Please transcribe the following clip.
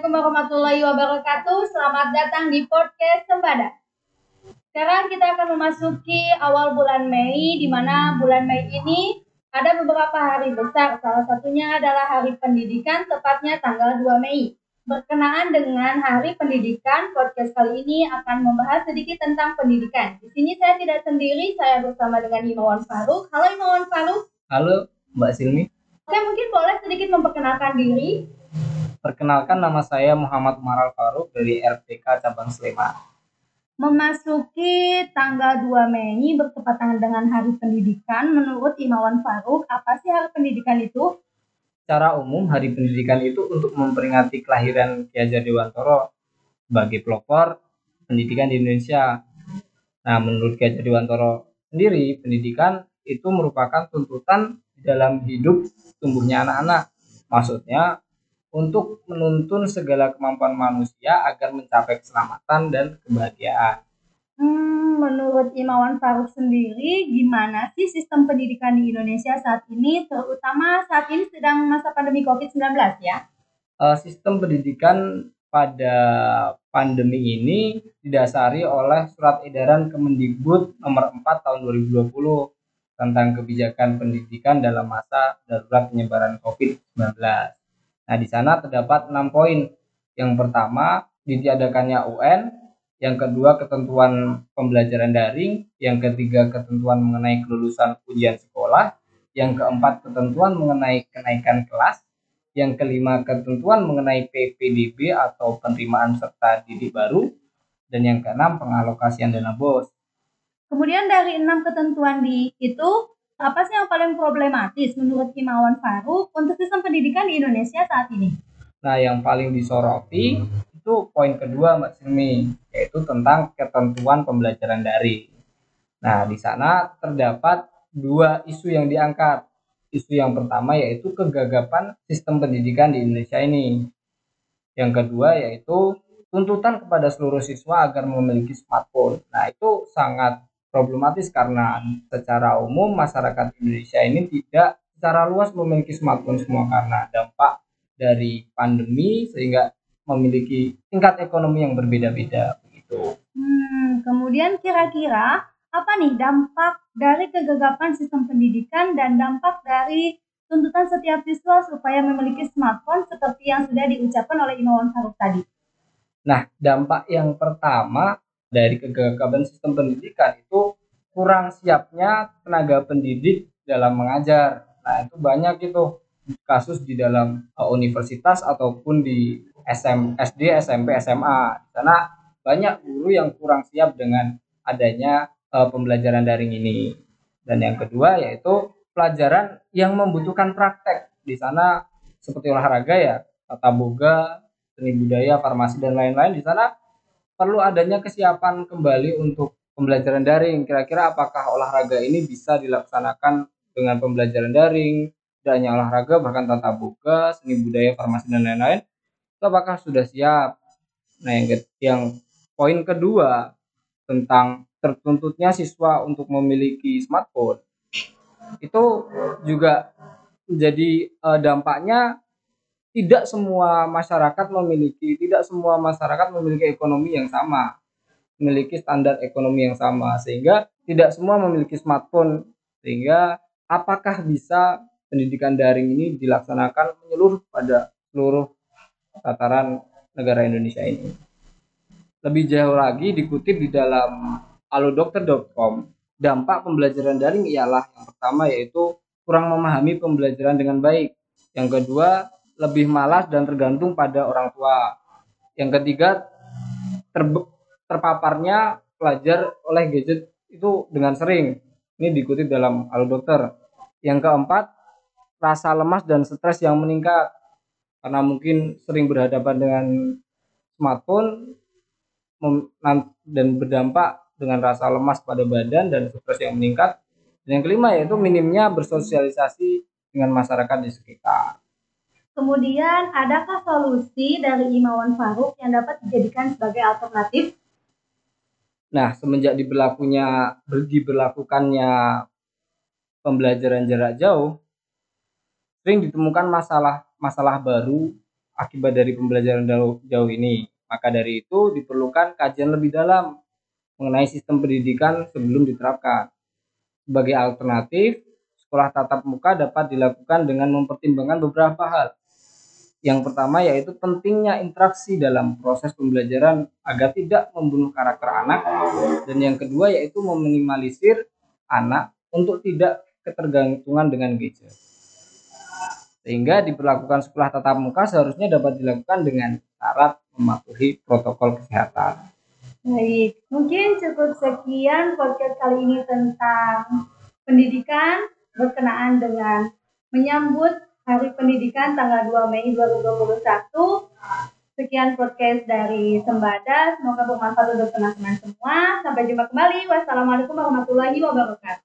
Assalamualaikum warahmatullahi wabarakatuh. Selamat datang di podcast Sembada. Sekarang kita akan memasuki awal bulan Mei, di mana bulan Mei ini ada beberapa hari besar. Salah satunya adalah Hari Pendidikan, tepatnya tanggal 2 Mei. Berkenaan dengan Hari Pendidikan, podcast kali ini akan membahas sedikit tentang pendidikan. Di sini saya tidak sendiri, saya bersama dengan Imawan Faruk. Halo Imawan Faruk. Halo Mbak Silmi. Oke, mungkin boleh sedikit memperkenalkan diri. Perkenalkan nama saya Muhammad Maral Faruk dari RPK Cabang Sleman. Memasuki tanggal 2 Mei bertepatan dengan Hari Pendidikan, menurut Imawan Faruk, apa sih Hari Pendidikan itu? Secara umum, Hari Pendidikan itu untuk memperingati kelahiran Ki Hajar Dewantoro sebagai pelopor pendidikan di Indonesia. Nah, menurut Ki Hajar Dewantoro sendiri, pendidikan itu merupakan tuntutan dalam hidup tumbuhnya anak-anak. Maksudnya, untuk menuntun segala kemampuan manusia agar mencapai keselamatan dan kebahagiaan. Hmm, menurut Imawan Faruk sendiri, gimana sih sistem pendidikan di Indonesia saat ini, terutama saat ini sedang masa pandemi COVID-19 ya? Uh, sistem pendidikan pada pandemi ini didasari oleh surat edaran Kemendikbud nomor 4 tahun 2020 tentang kebijakan pendidikan dalam masa darurat penyebaran COVID-19. Nah, di sana terdapat enam poin. Yang pertama, ditiadakannya UN. Yang kedua, ketentuan pembelajaran daring. Yang ketiga, ketentuan mengenai kelulusan ujian sekolah. Yang keempat, ketentuan mengenai kenaikan kelas. Yang kelima, ketentuan mengenai PPDB atau penerimaan serta didik baru. Dan yang keenam, pengalokasian dana BOS. Kemudian dari enam ketentuan di itu, apa sih yang paling problematis menurut Himawan Faruk untuk sistem pendidikan di Indonesia saat ini? Nah, yang paling disoroti itu poin kedua Mbak Silmi, yaitu tentang ketentuan pembelajaran daring. Nah, di sana terdapat dua isu yang diangkat. Isu yang pertama yaitu kegagapan sistem pendidikan di Indonesia ini. Yang kedua yaitu tuntutan kepada seluruh siswa agar memiliki smartphone. Nah, itu sangat problematis karena secara umum masyarakat Indonesia ini tidak secara luas memiliki smartphone semua karena dampak dari pandemi sehingga memiliki tingkat ekonomi yang berbeda-beda begitu. Hmm, kemudian kira-kira apa nih dampak dari kegagapan sistem pendidikan dan dampak dari tuntutan setiap siswa supaya memiliki smartphone seperti yang sudah diucapkan oleh Imawan Faruk tadi? Nah, dampak yang pertama dari kegagalan sistem pendidikan itu kurang siapnya tenaga pendidik dalam mengajar. Nah, itu banyak itu kasus di dalam uh, universitas ataupun di SM, SD, SMP, SMA. Di sana banyak guru yang kurang siap dengan adanya uh, pembelajaran daring ini. Dan yang kedua yaitu pelajaran yang membutuhkan praktek. Di sana seperti olahraga ya, tata boga, seni budaya, farmasi dan lain-lain di sana perlu adanya kesiapan kembali untuk pembelajaran daring. Kira-kira apakah olahraga ini bisa dilaksanakan dengan pembelajaran daring, tidak hanya olahraga, bahkan tata boga, seni budaya, farmasi, dan lain-lain, apakah sudah siap? Nah, yang, yang poin kedua tentang tertuntutnya siswa untuk memiliki smartphone, itu juga menjadi uh, dampaknya tidak semua masyarakat memiliki tidak semua masyarakat memiliki ekonomi yang sama memiliki standar ekonomi yang sama sehingga tidak semua memiliki smartphone. Sehingga apakah bisa pendidikan daring ini dilaksanakan menyeluruh pada seluruh tataran negara Indonesia ini? Lebih jauh lagi dikutip di dalam alodokter.com dampak pembelajaran daring ialah yang pertama yaitu kurang memahami pembelajaran dengan baik. Yang kedua lebih malas dan tergantung pada orang tua. Yang ketiga, ter terpaparnya pelajar oleh gadget itu dengan sering. Ini dikutip dalam Halo Dokter. Yang keempat, rasa lemas dan stres yang meningkat karena mungkin sering berhadapan dengan smartphone dan berdampak dengan rasa lemas pada badan dan stres yang meningkat. Dan yang kelima yaitu minimnya bersosialisasi dengan masyarakat di sekitar. Kemudian, adakah solusi dari Imawan Faruk yang dapat dijadikan sebagai alternatif? Nah, semenjak diberlakunya diberlakukannya pembelajaran jarak jauh, sering ditemukan masalah masalah baru akibat dari pembelajaran jauh, jauh ini. Maka dari itu diperlukan kajian lebih dalam mengenai sistem pendidikan sebelum diterapkan. Sebagai alternatif, sekolah tatap muka dapat dilakukan dengan mempertimbangkan beberapa hal. Yang pertama yaitu pentingnya interaksi dalam proses pembelajaran agar tidak membunuh karakter anak. Dan yang kedua yaitu meminimalisir anak untuk tidak ketergantungan dengan gadget. Sehingga diperlakukan sekolah tatap muka seharusnya dapat dilakukan dengan syarat mematuhi protokol kesehatan. Baik, mungkin cukup sekian podcast kali ini tentang pendidikan berkenaan dengan menyambut Hari Pendidikan tanggal 2 Mei 2021. Sekian podcast dari Sembada. Semoga bermanfaat untuk teman-teman semua. Sampai jumpa kembali. Wassalamualaikum warahmatullahi wabarakatuh.